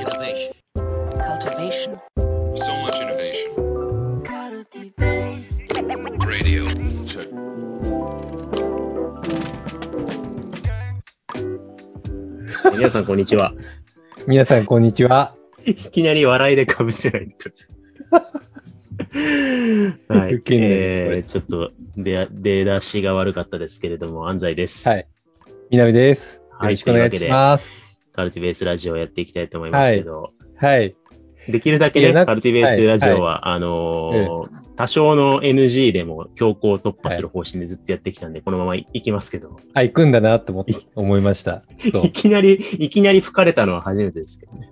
Innovation. cultivation, So much innovation. Radio. Check. 皆さん、こんにちは。皆さん、こんにちは。いきなり笑いでかぶせないでください。はい。えー、ちょっと出、出だしが悪かったですけれども、安西です。はい。南です。はい、よろしくお願いします。カルティベースラジオをやっていきたいと思いますけど、はい。できるだけね、カルティベースラジオは、あのー多少の NG でも強行突破する方針でずっとやってきたんで、このままいきますけど、あ、行くんだなと思って思いました。い。きなり、いきなり吹かれたのは初めてですけどね。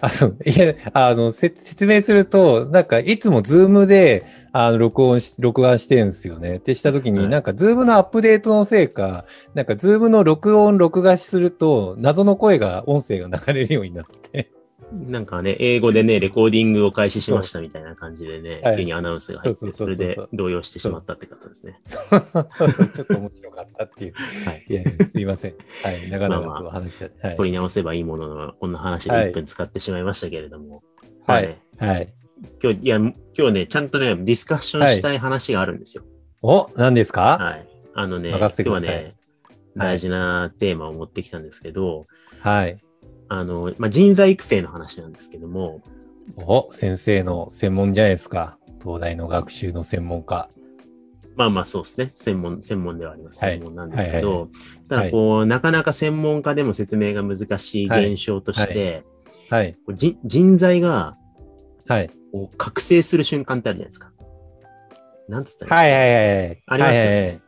あの、いや、あの、せ説明すると、なんか、いつもズームで、あの、録音し、録画してるんですよね。ってしたときに、はいなんか、ズームのアップデートのせいか、なんか、ズームの録音、録画すると、謎の声が、音声が流れるようになって。なんかね、英語でね、レコーディングを開始しましたみたいな感じでね、はい急にアナウンスが入って、それで動揺してしまったって方ですね。ちょっと面白かったっていう。はい。いや、すいません。はい。長々と話しちゃって。はい取り直せばいいものの、こんな話ではい1分使ってしまいましたけれども。はい。はい。今日、いや、今日ね、ちゃんとね、ディスカッションしたい話があるんですよ。お、何ですか？はい。あのね、今日はね、大事なテーマを持ってきたんですけど、はい。あの、まあ、人材育成の話なんですけども、お、先生の専門じゃないですか。東大の学習の専門家。まあまあそうですね。専門、専門ではあります。はい専門なんですけはいはいど、ただこう、なかなか専門家でも説明が難しい現象として、はい。人材がはい。こう覚醒する瞬間ってあるじゃないですか。なんつったらはいいいはいはい。ありますよねはいはいはい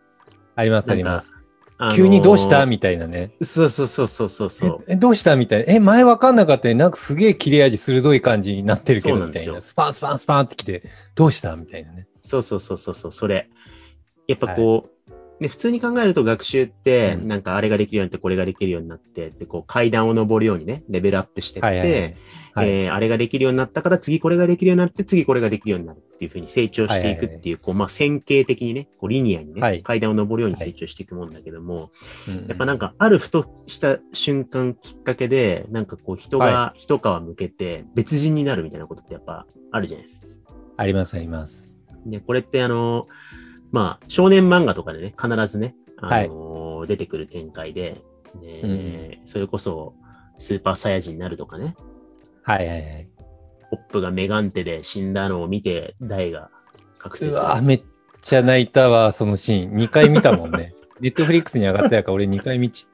ありますあります。あのー急にどうした？みたいなね。そうそうそうそうそうそう。え、えどうした？みたいな。え、前わかんなかったね。なんかすげえ切れ味鋭い感じになってるけど、みたいな。スパンスパンスパンってきて、どうした？みたいなね。そうそうそうそうそう、それ。やっぱこう、ね、普通に考えると学習って、うん。なんかあれができるようになって、これができるようになって、ってこう階段を登るようにね、レベルアップしてって、はいはいはい。はい。えーあれができるようになったから次これができるようになって次これができるようになるっていうふうに成長していくっていう、こう、まあ、線形的にね、こう、リニアにね、はい。階段を登るように成長していくもんだけども、うんやっぱなんか、あるふとした瞬間きっかけで、なんかこう、人がは一皮向けて別人になるみたいなことってやっぱあるじゃないですか。ありますあります。で、これってあの、まあ、少年漫画とかでね、必ずね、あの出てくる展開で、ねそれこそ、スーパーサイヤ人になるとかね、はいはいはい。ポップがメガンテで死んだのを見て、ダイが覚醒する。うわめっちゃ泣いたわ、そのシーン。2回見たもんね。ネットフリックスに上がったやから俺2回見ちっ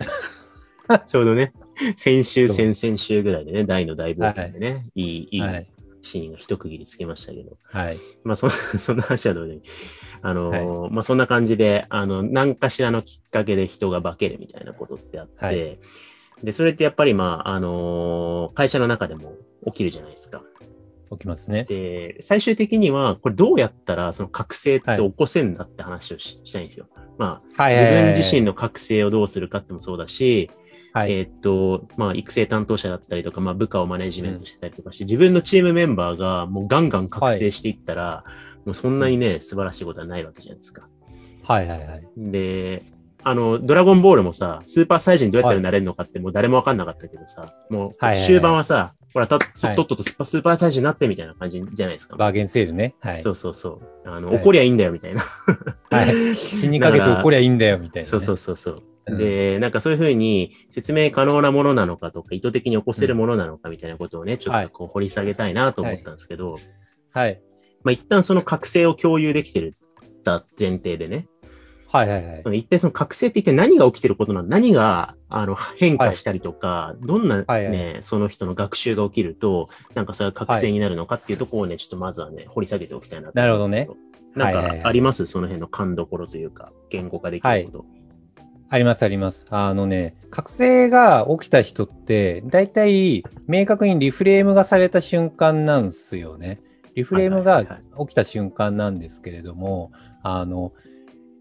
た。ちょうどね、先週、そう先々週ぐらいでね、大の大冒険でね、いい、いいはい。シーンが一区切りつけましたけど、はい。まあそ、そんな話はどうでもいいあのーまあそんな感じで、あの、何かしらのきっかけで人が化けるみたいなことってあって、はいで、それってやっぱりまあ、あのー会社の中でも起きるじゃないですか。起きますね。で、最終的には、これどうやったらその覚醒って起こせんだって話をし,、したいんですよ。まあ、はい自分自身の覚醒をどうするかってもそうだし、はい。えーっと、まあ、育成担当者だったりとか、まあ、部下をマネジメントしてたりとかして、自分のチームメンバーがもうガンガン覚醒していったら、もうそんなにね、素晴らしいことはないわけじゃないですか。はいはいはい。で、あの、ドラゴンボールもさ、スーパーサイヤ人どうやったらなれるのかってもう誰もわかんなかったけどさ、もうはいはいはい終盤はさ、ほら、たはいとっととスーパーサイヤ人になってみたいな感じじゃないですか。バーゲンセールね。はい。そうそうそう。あの、はい怒りゃいいんだよみたいな。はい。死にかけて怒りゃいいんだよ、みたいな、ね。そうそうそうそう。うんで、なんかそういうふうに説明可能なものなのかとか、意図的に起こせるものなのかみたいなことをね、ちょっとこう掘り下げたいなと思ったんですけど、はい。まあ一旦その覚醒を共有できてるた前提でね、はいはいはい。一体その覚醒って一体何が起きてることなの？何があの変化したりとか、どんなね、はいはい。その人の学習が起きると、なんかそれが覚醒になるのかっていうところをね、ちょっとまずはね、掘り下げておきたいなと思うんですけど。なはいはいはい。んかあります？その辺の勘どころというか、言語化できること。ありますあります。あのね、覚醒が起きた人って、大体明確にリフレームがされた瞬間なんですよね。リフレームが起きた瞬間なんですけれども、あの、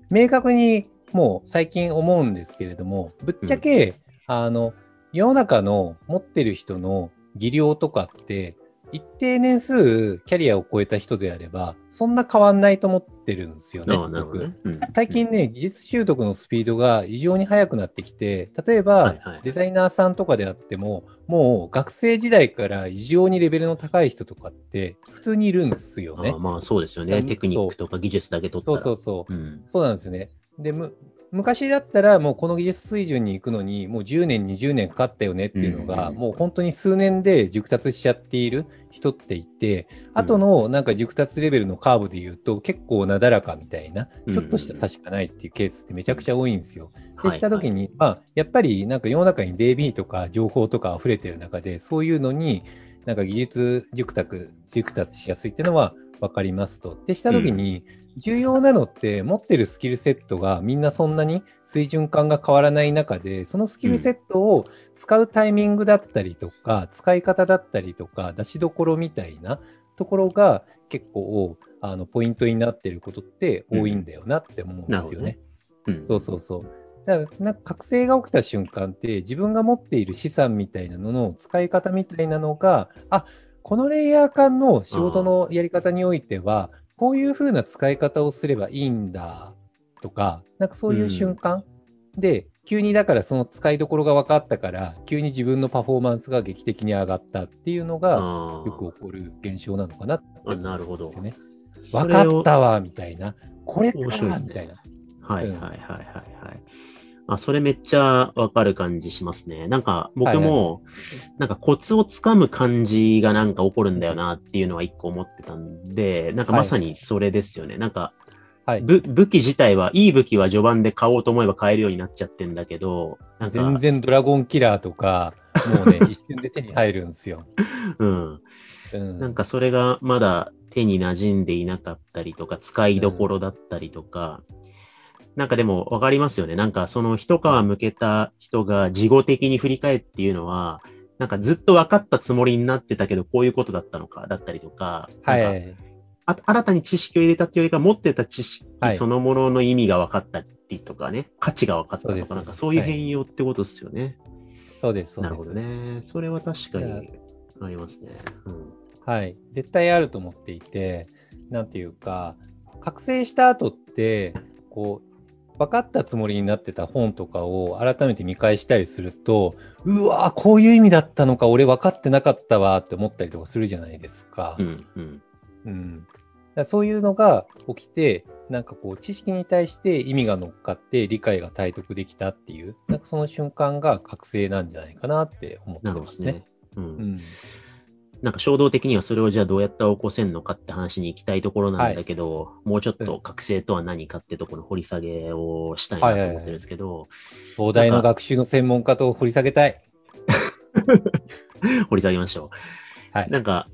明確にもう最近思うんですけれども、ぶっちゃけ、あの、世の中の持ってる人の技量とかって、一定年数キャリアを超えた人であれば、そんな変わんないと思ってるんですよね。ああ、なるほどね。うん最近ね、技術習得のスピードが異常に速くなってきて、例えば、デザイナーさんとかであっても、もう学生時代から異常にレベルの高い人とかって普通にいるんですよねああ。まあそうですよね。うんテクニックとか技術だけ取ったそうら。そうそう。うん。そうなんですね。で、む昔だったらもうこの技術水準に行くのにもう10年、20年かかったよねっていうのが、うんもう本当に数年で熟達しちゃっている人っていて、後のなんか熟達レベルのカーブで言うと結構なだらかみたいな、ちょっとした差しかないっていうケースってめちゃくちゃ多いんですよ。でした時に、に、まあ、やっぱりなんか世の中に DB とか情報とか溢れてる中で、そういうのになんか技術熟達、熟達しやすいっていうのは分かりますと。でした時に、重要なのって持ってるスキルセットがみんなそんなに水準感が変わらない中で、そのスキルセットを使うタイミングだったりとか、使い方だったりとか、出しどころみたいなところが結構あのポイントになってることって多いんだよなって思うんですよね。うんそうそうそう。だからなんか覚醒が起きた瞬間って自分が持っている資産みたいなのの使い方みたいなのがあこのレイヤー間の仕事のやり方においてはこういう風な使い方をすればいいんだとかなんかそういう瞬間で、急にだからその使いどころが分かったから急に自分のパフォーマンスが劇的に上がったっていうのがあよく起こる現象なのかなって思あなるほどうんですよね。そ分かったわみたいな。これかみたいな。うん。はいはいはいはいはい。あ、それめっちゃわかる感じしますね。なんか僕も、なんかコツをつかむ感じがなんか起こるんだよなっていうのは一個思ってたんで、なんかまさにそれですよね。なんかはい、武武器自体は、いい武器は序盤で買おうと思えば買えるようになっちゃってんだけど、全然ドラゴンキラーとか、もうね、一瞬で手に入るんですよ。うん。うん、なんかそれがまだ手に馴染んでいなかったりとか、使いどころだったりとか、なんかでもわかりますよね。なんかその一皮向けた人が事後的に振り返っていうのは、なんかずっと分かったつもりになってたけど、こういうことだったのか、だったりとか、なんかはい。あ新たに知識を入れたっていうよりか、持ってた知識はいそのものの意味が分かったりとかね、価値が分かったとか、なんかそういうはい変容ってことですよね。そうです、そうなるほです。どね。それは確かにありますね。うん。はい。絶対あると思っていて、なんていうか、覚醒した後って、こう、分かったつもりになってた本とかを改めて見返したりすると、うわこういう意味だったのか、俺分かってなかったわって思ったりとかするじゃないですか。うん、うん。うん、だそういうのが起きて、なんかこう、知識に対して意味が乗っかって理解が体得できたっていう、なんかその瞬間が覚醒なんじゃないかなって思ってますね。ね。うんうん、なんか衝動的にはそれをじゃあどうやったら起こせんのかって話に行きたいところなんだけど、もうちょっと覚醒とは何かってところの掘り下げをしたいなと思ってるんですけど、東大の学習の専門家と掘り下げたい。掘り下げましょう。はい。なんか、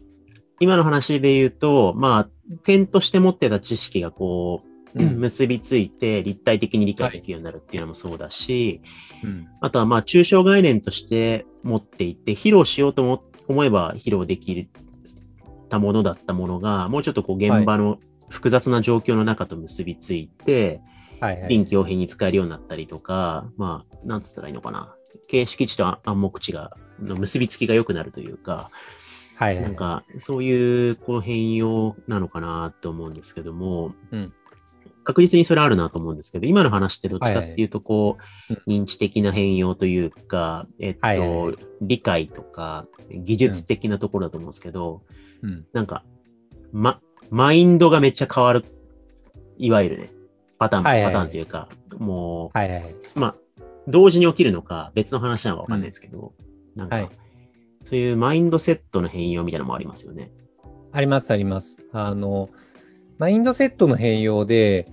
今の話で言うと、まあ、点として持ってた知識がこう、うん結びついて立体的に理解できるようになるっていうのもそうだし、うんあとはまあ、抽象概念として持っていて、披露しようと思思えば披露できたものだったものが、もうちょっとこう現場の複雑な状況の中と結びついて、はいはい。臨機応変に使えるようになったりとか、まあ、なんつったらいいのかな。形式値と暗黙値が、の結びつきが良くなるというか、はいはい。なんか、そういう、この変容なのかなと思うんですけども、うん確実にそれあるなと思うんですけど、今の話ってどっちかっていうと、こう、はい認知的な変容というか、えっと、はいはいはい理解とか、技術的なところだと思うんですけど、うんなんか、ま、マインドがめっちゃ変わる、いわゆるね、パターン、はいはいはいパターンというか、もはいはい。う、まあ、同時に起きるのか、別の話なのかわかんないですけど、なんか、はいそういうマインドセットの変容みたいなのもありますよね。ありますあります。あの、マインドセットの変容で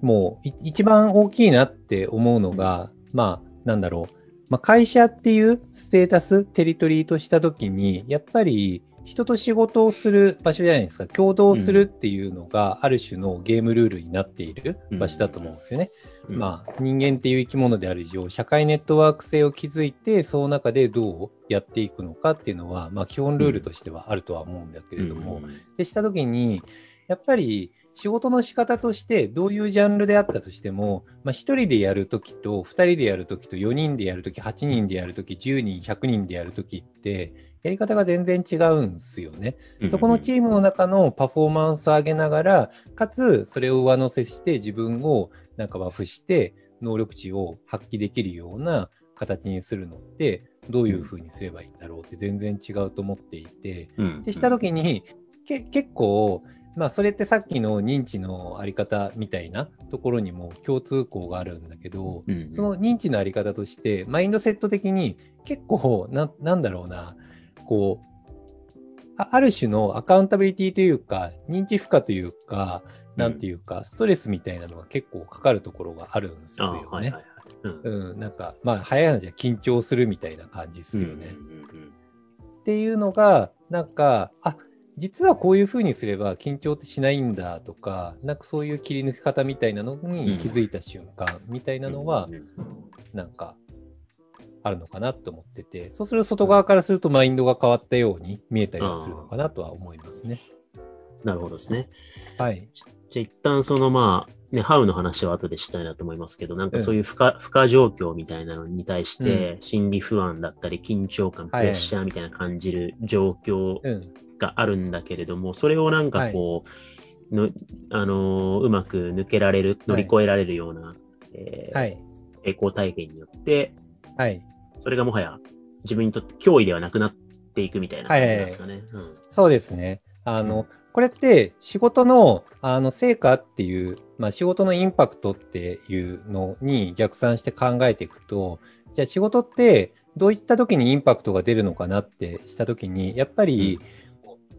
もうい一番大きいなって思うのが、まあ、なんだろう。まあ、会社っていうステータス、テリトリーとしたときに、やっぱり人と仕事をする場所じゃないですか。共同するっていうのが、ある種のゲームルールになっている場所だと思うんですよね。うん。まあ、人間っていう生き物である以上、社会ネットワーク性を築いて、その中でどうやっていくのかっていうのは、まあ、基本ルールとしてはあるとは思うんだけれども、うん。でしたときに、やっぱり仕事の仕方としてどういうジャンルであったとしても、まあ、1人でやるときと2人でやるときと4人でやるとき8人でやるとき10人100人でやるときってやり方が全然違うんですよね。そこのチームの中のパフォーマンスを上げながらかつそれを上乗せして自分をなんかバフして能力値を発揮できるような形にするのってどういうふうにすればいいんだろうって全然違うと思っていて、うん。でした時にけ結構まあそれってさっきの認知のあり方みたいなところにも共通項があるんだけど、うんうんその認知のあり方としてマインドセット的に結構ななんだろうなこうあある種のアカウンタビリティというか認知負荷というかなんていうか、ストレスみたいなのが結構かかるところがあるんですあよね。はいはいはい。うんうん、なんかまあ早い話は緊張するみたいな感じですよね。うんうんうんっていうのがなんかあ実はこういうふうにすれば緊張ってしないんだとかなんかそういう切り抜き方みたいなのに気づいた瞬間みたいなのはうんうんなんかあるのかなと思っててそうすると外側からするとマインドが変わったように見えたりはするのかなとは思いますね。なるほどですね。はい。じゃあ一旦そのまあ、ね、ハウの話は後でしたいなと思いますけど、なんかそういう負荷、負荷状況みたいなのに対して、心理不安だったり、緊張感、プはいレッシャーみたいな感じる状況うん。があるんだけれども、それをなんかこう、のあのーうまく抜けられる、乗り越えられるような、えーはい。成功体験によって、はい。それがもはや自分にとって脅威ではなくなっていくみたいな感じなんですかね。うんそうですね。あの、これって仕事のあの成果っていう、まあ、仕事のインパクトっていうのに逆算して考えていくと、じゃあ仕事ってどういった時にインパクトが出るのかなってした時に、やっぱり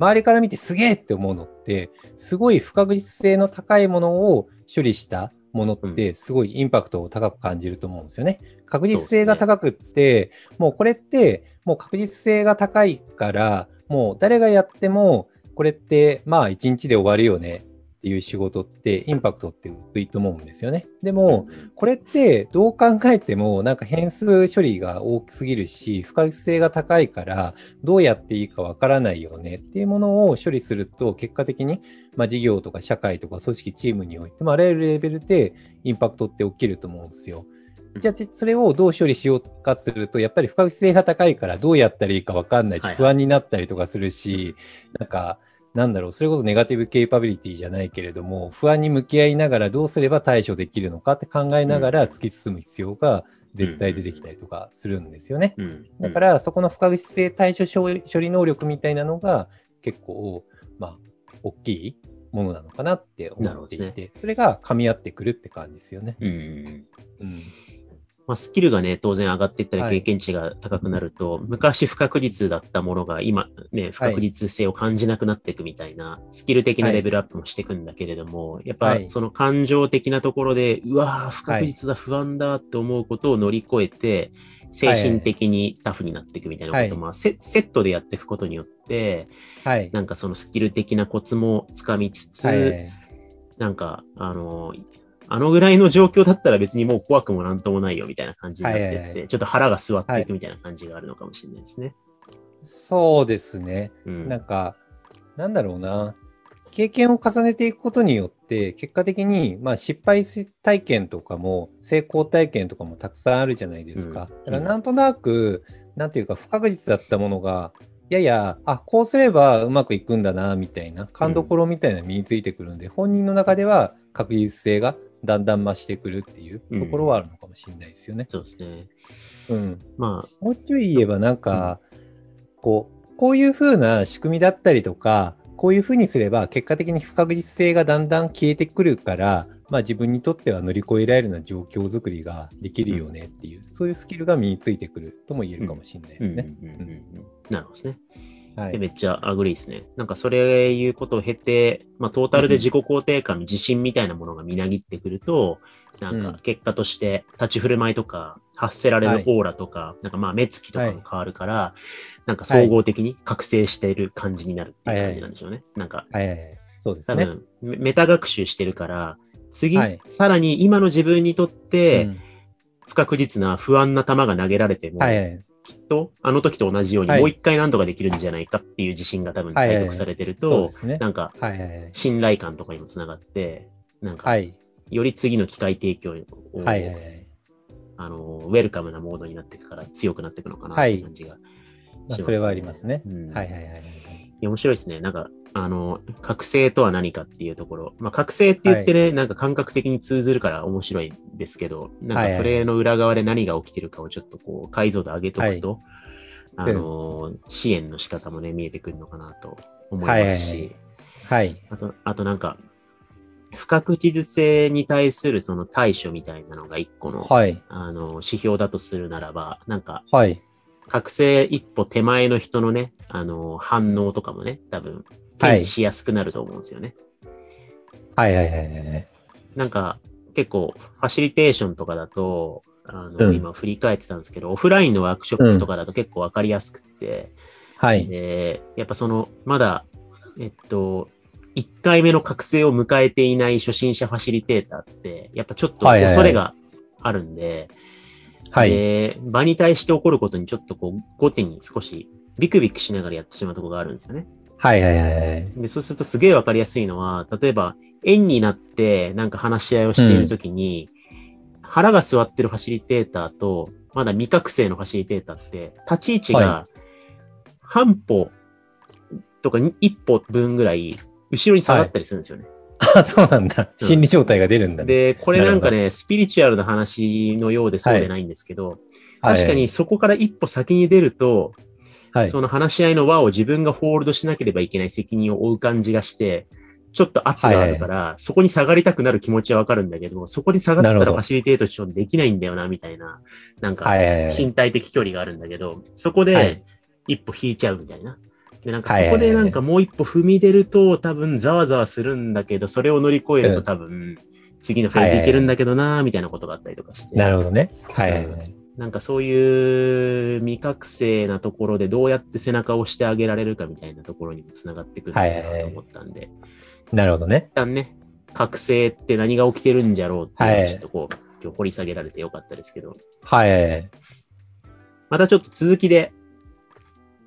周りから見てすげえって思うのって、すごい不確実性の高いものを処理したものって、すごいインパクトを高く感じると思うんですよね。確実性が高くって、もうこれって、もう確実性が高いから、もう誰がやっても、これってまあ一日で終わるよねっていう仕事ってインパクトって薄いと思うんですよね。でも、これってどう考えてもなんか変数処理が大きすぎるし不確実性が高いからどうやっていいかわからないよね。っていうものを処理すると結果的に、まあ、事業とか社会とか組織チームにおいてもあらゆるレベルでインパクトって起きると思うんですよ。じゃあそれをどう処理しようかするとやっぱり不確実性が高いからどうやったらいいかわかんないし不安になったりとかするしなんかなんだろう、それこそネガティブケイパビリティじゃないけれども、不安に向き合いながらどうすれば対処できるのかって考えながら突き進む必要が絶対出てきたりとかするんですよね。うんだから、そこの不確実性対処処理能力みたいなのが結構、まあ、大きいものなのかなって思っていて、それが噛み合ってくるって感じですよね。うんうんうん。まあ、スキルがね、当然上がっていったり、はい。経験値が高くなると、昔不確実だったものが今、ね、不確実性を感じなくなっていくみたいな、スキル的なレベルアップもしていくんだけれども、やっぱはい。その感情的なところで、うわー、不確実だ、不安だって思うことを乗り越えて、精神的にタフになっていくみたいなことを、はい。まあセ、セットでやっていくことによって、はい。なんかそのスキル的なコツもつかみつつ、はい。なんか、あの、あのぐらいの状況だったら別にもう怖くもなんともないよみたいな感じになってって、はいはいはいちょっと腹が座っていくみたいな感じがあるのかもしれないですね。そうですね。うん。なんか、なんだろうな。経験を重ねていくことによって、結果的に、まあ、失敗体験とかも、成功体験とかもたくさんあるじゃないですか。うんだから、なんとなく、なんていうか、不確実だったものが、やや、あ、こうすればうまくいくんだな、みたいな、勘どころみたいなの身についてくるんで、本人の中では確実性がだんだん増してくるっていうところはあるのかもしれないですよね。そうですね。うん。まあ、もうちょい言えばなんか、こう、こういう風な仕組みだったりとか、こういう風にすれば結果的に不確実性がだんだん消えてくるから、まあ自分にとっては乗り越えられるような状況づくりができるよねっていう、そういうスキルが身についてくるとも言えるかもしれないですね。うんうんうんうんなるほどですね。はい。でめっちゃ agree ですね。なんかそれいうことを経て、まあトータルで自己肯定感、自信みたいなものがみなぎってくると、なんうんか結果として立ち振る舞いとか発せられるオーラとか、なんかまあ目つきとかも変わるから、なんか総合的に覚醒している感じになるっていう感じなんでしょうね。なんかはいはいはい。そうですね。多分、メメタ学習してるから、次、はいさらに今の自分にとって、うん不確実な不安な球が投げられても、はいはい。きっと、あの時と同じように、はいもう一回何とかできるんじゃないかっていう自信が多分はいはいはい体得されてると。なんか、はいはいはい。信頼感とかにもつながって、なんか、はい。より次の機械提供を、はいはいはい。あの、ウェルカムなモードになっていくから強くなっていくのかなっていう感じがしまあ、それはありますね。うんはいはいはい面白いですね。なんか、あの、覚醒とは何かっていうところ。まあ、覚醒って言ってね、なんか感覚的に通ずるから面白いんですけど、なんかそれの裏側で何が起きてるかをちょっとこう、解像度上げとくと、あの、支援の仕方もね、見えてくるのかなと思いますし、はいはいはい。あと、あとなんか、不確実性に対するその対処みたいなのが一個の、はい。あの、指標だとするならば、なんか、はい。覚醒一歩手前の人のね、あの、反応とかもね、多分、はい検知しやすくなると思うんですよね。はいはいはいはい。なんか、結構、ファシリテーションとかだと、あの、うん今振り返ってたんですけど、オフラインのワークショップとかだと結構わかりやすくて、はい。で、やっぱその、まだ、えっと、1回目の覚醒を迎えていない初心者ファシリテーターって、やっぱちょっとはいはいはい恐れがあるんで、はい。で、場に対して起こることにちょっとこう、後手に少しビクビクしながらやってしまうところがあるんですよね。はいはいはいはい。で、そうするとすげえわかりやすいのは、例えば、円になってなんか話し合いをしているときに、腹が座ってるファシリテーターと、まだ未覚醒のファシリテーターって、立ち位置が、半歩とかに一歩分ぐらい、後ろに下がったりするんですよね。あ、そうなんだ。うん心理状態が出るんだね。で、これなんかね、スピリチュアルな話のようでそうでないんですけど、はい確かに、そこから一歩先に出ると、はい。その話し合いの輪を自分がホールドしなければいけない責任を負う感じがして、ちょっと圧があるから、そこに下がりたくなる気持ちはわかるんだけど、そこに下がってたらファシリテートションできないんだよな、みたいな、なんか、はいはいはい。身体的距離があるんだけど、そこはでい一歩引いちゃうみたいな。で、なんかはいはいはいそこでなんかもう一歩踏み出ると多分ざわざわするんだけど、それを乗り越えるとうん多分次のフェーズいけるんだけどな、みたいなことがあったりとかして。なるほどね。はいはいはい。なんかそういう未覚醒なところでどうやって背中を押してあげられるかみたいなところにもつながってくるなと思ったんで、なるほどね。一旦ね、覚醒って何が起きてるんじゃろうっていちょっとこう、今日掘り下げられてよかったですけど、はいはいはい。またちょっと続きで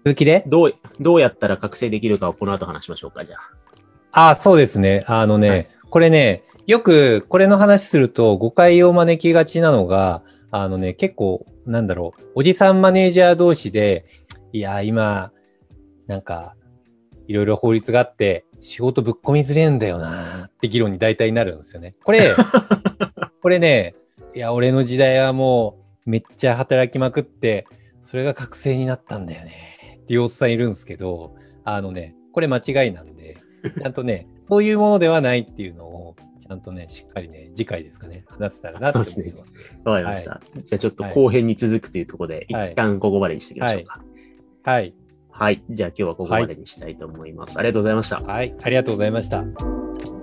続きで？どう、どうやったら覚醒できるかをこの後話しましょうか、じゃあ。ああ、そうですね。あのね、はいこれね、よくこれの話すると誤解を招きがちなのが、あのね、結構、なんだろう、おじさんマネージャー同士で、いや、今、なんか、いろいろ法律があって、仕事ぶっ込みづれえんだよなって議論に大体なるんですよね。これ、これね、いや、俺の時代はもう、めっちゃ働きまくって、それが覚醒になったんだよね。っていうおっさんいるんですけど、あのね、これ間違いなんで、ちゃんとね、そういうものではないっていうのを、ちゃんとね、しっかりね、次回ですかね、話せたらなって思います。そうですわかりました。じゃあちょっとはい後編に続くというところで、はい一旦ここまでにしておきましょうか。はい。はい。じゃあ今日はここまでにしたいと思います。ありがとうございました。はい。ありがとうございました。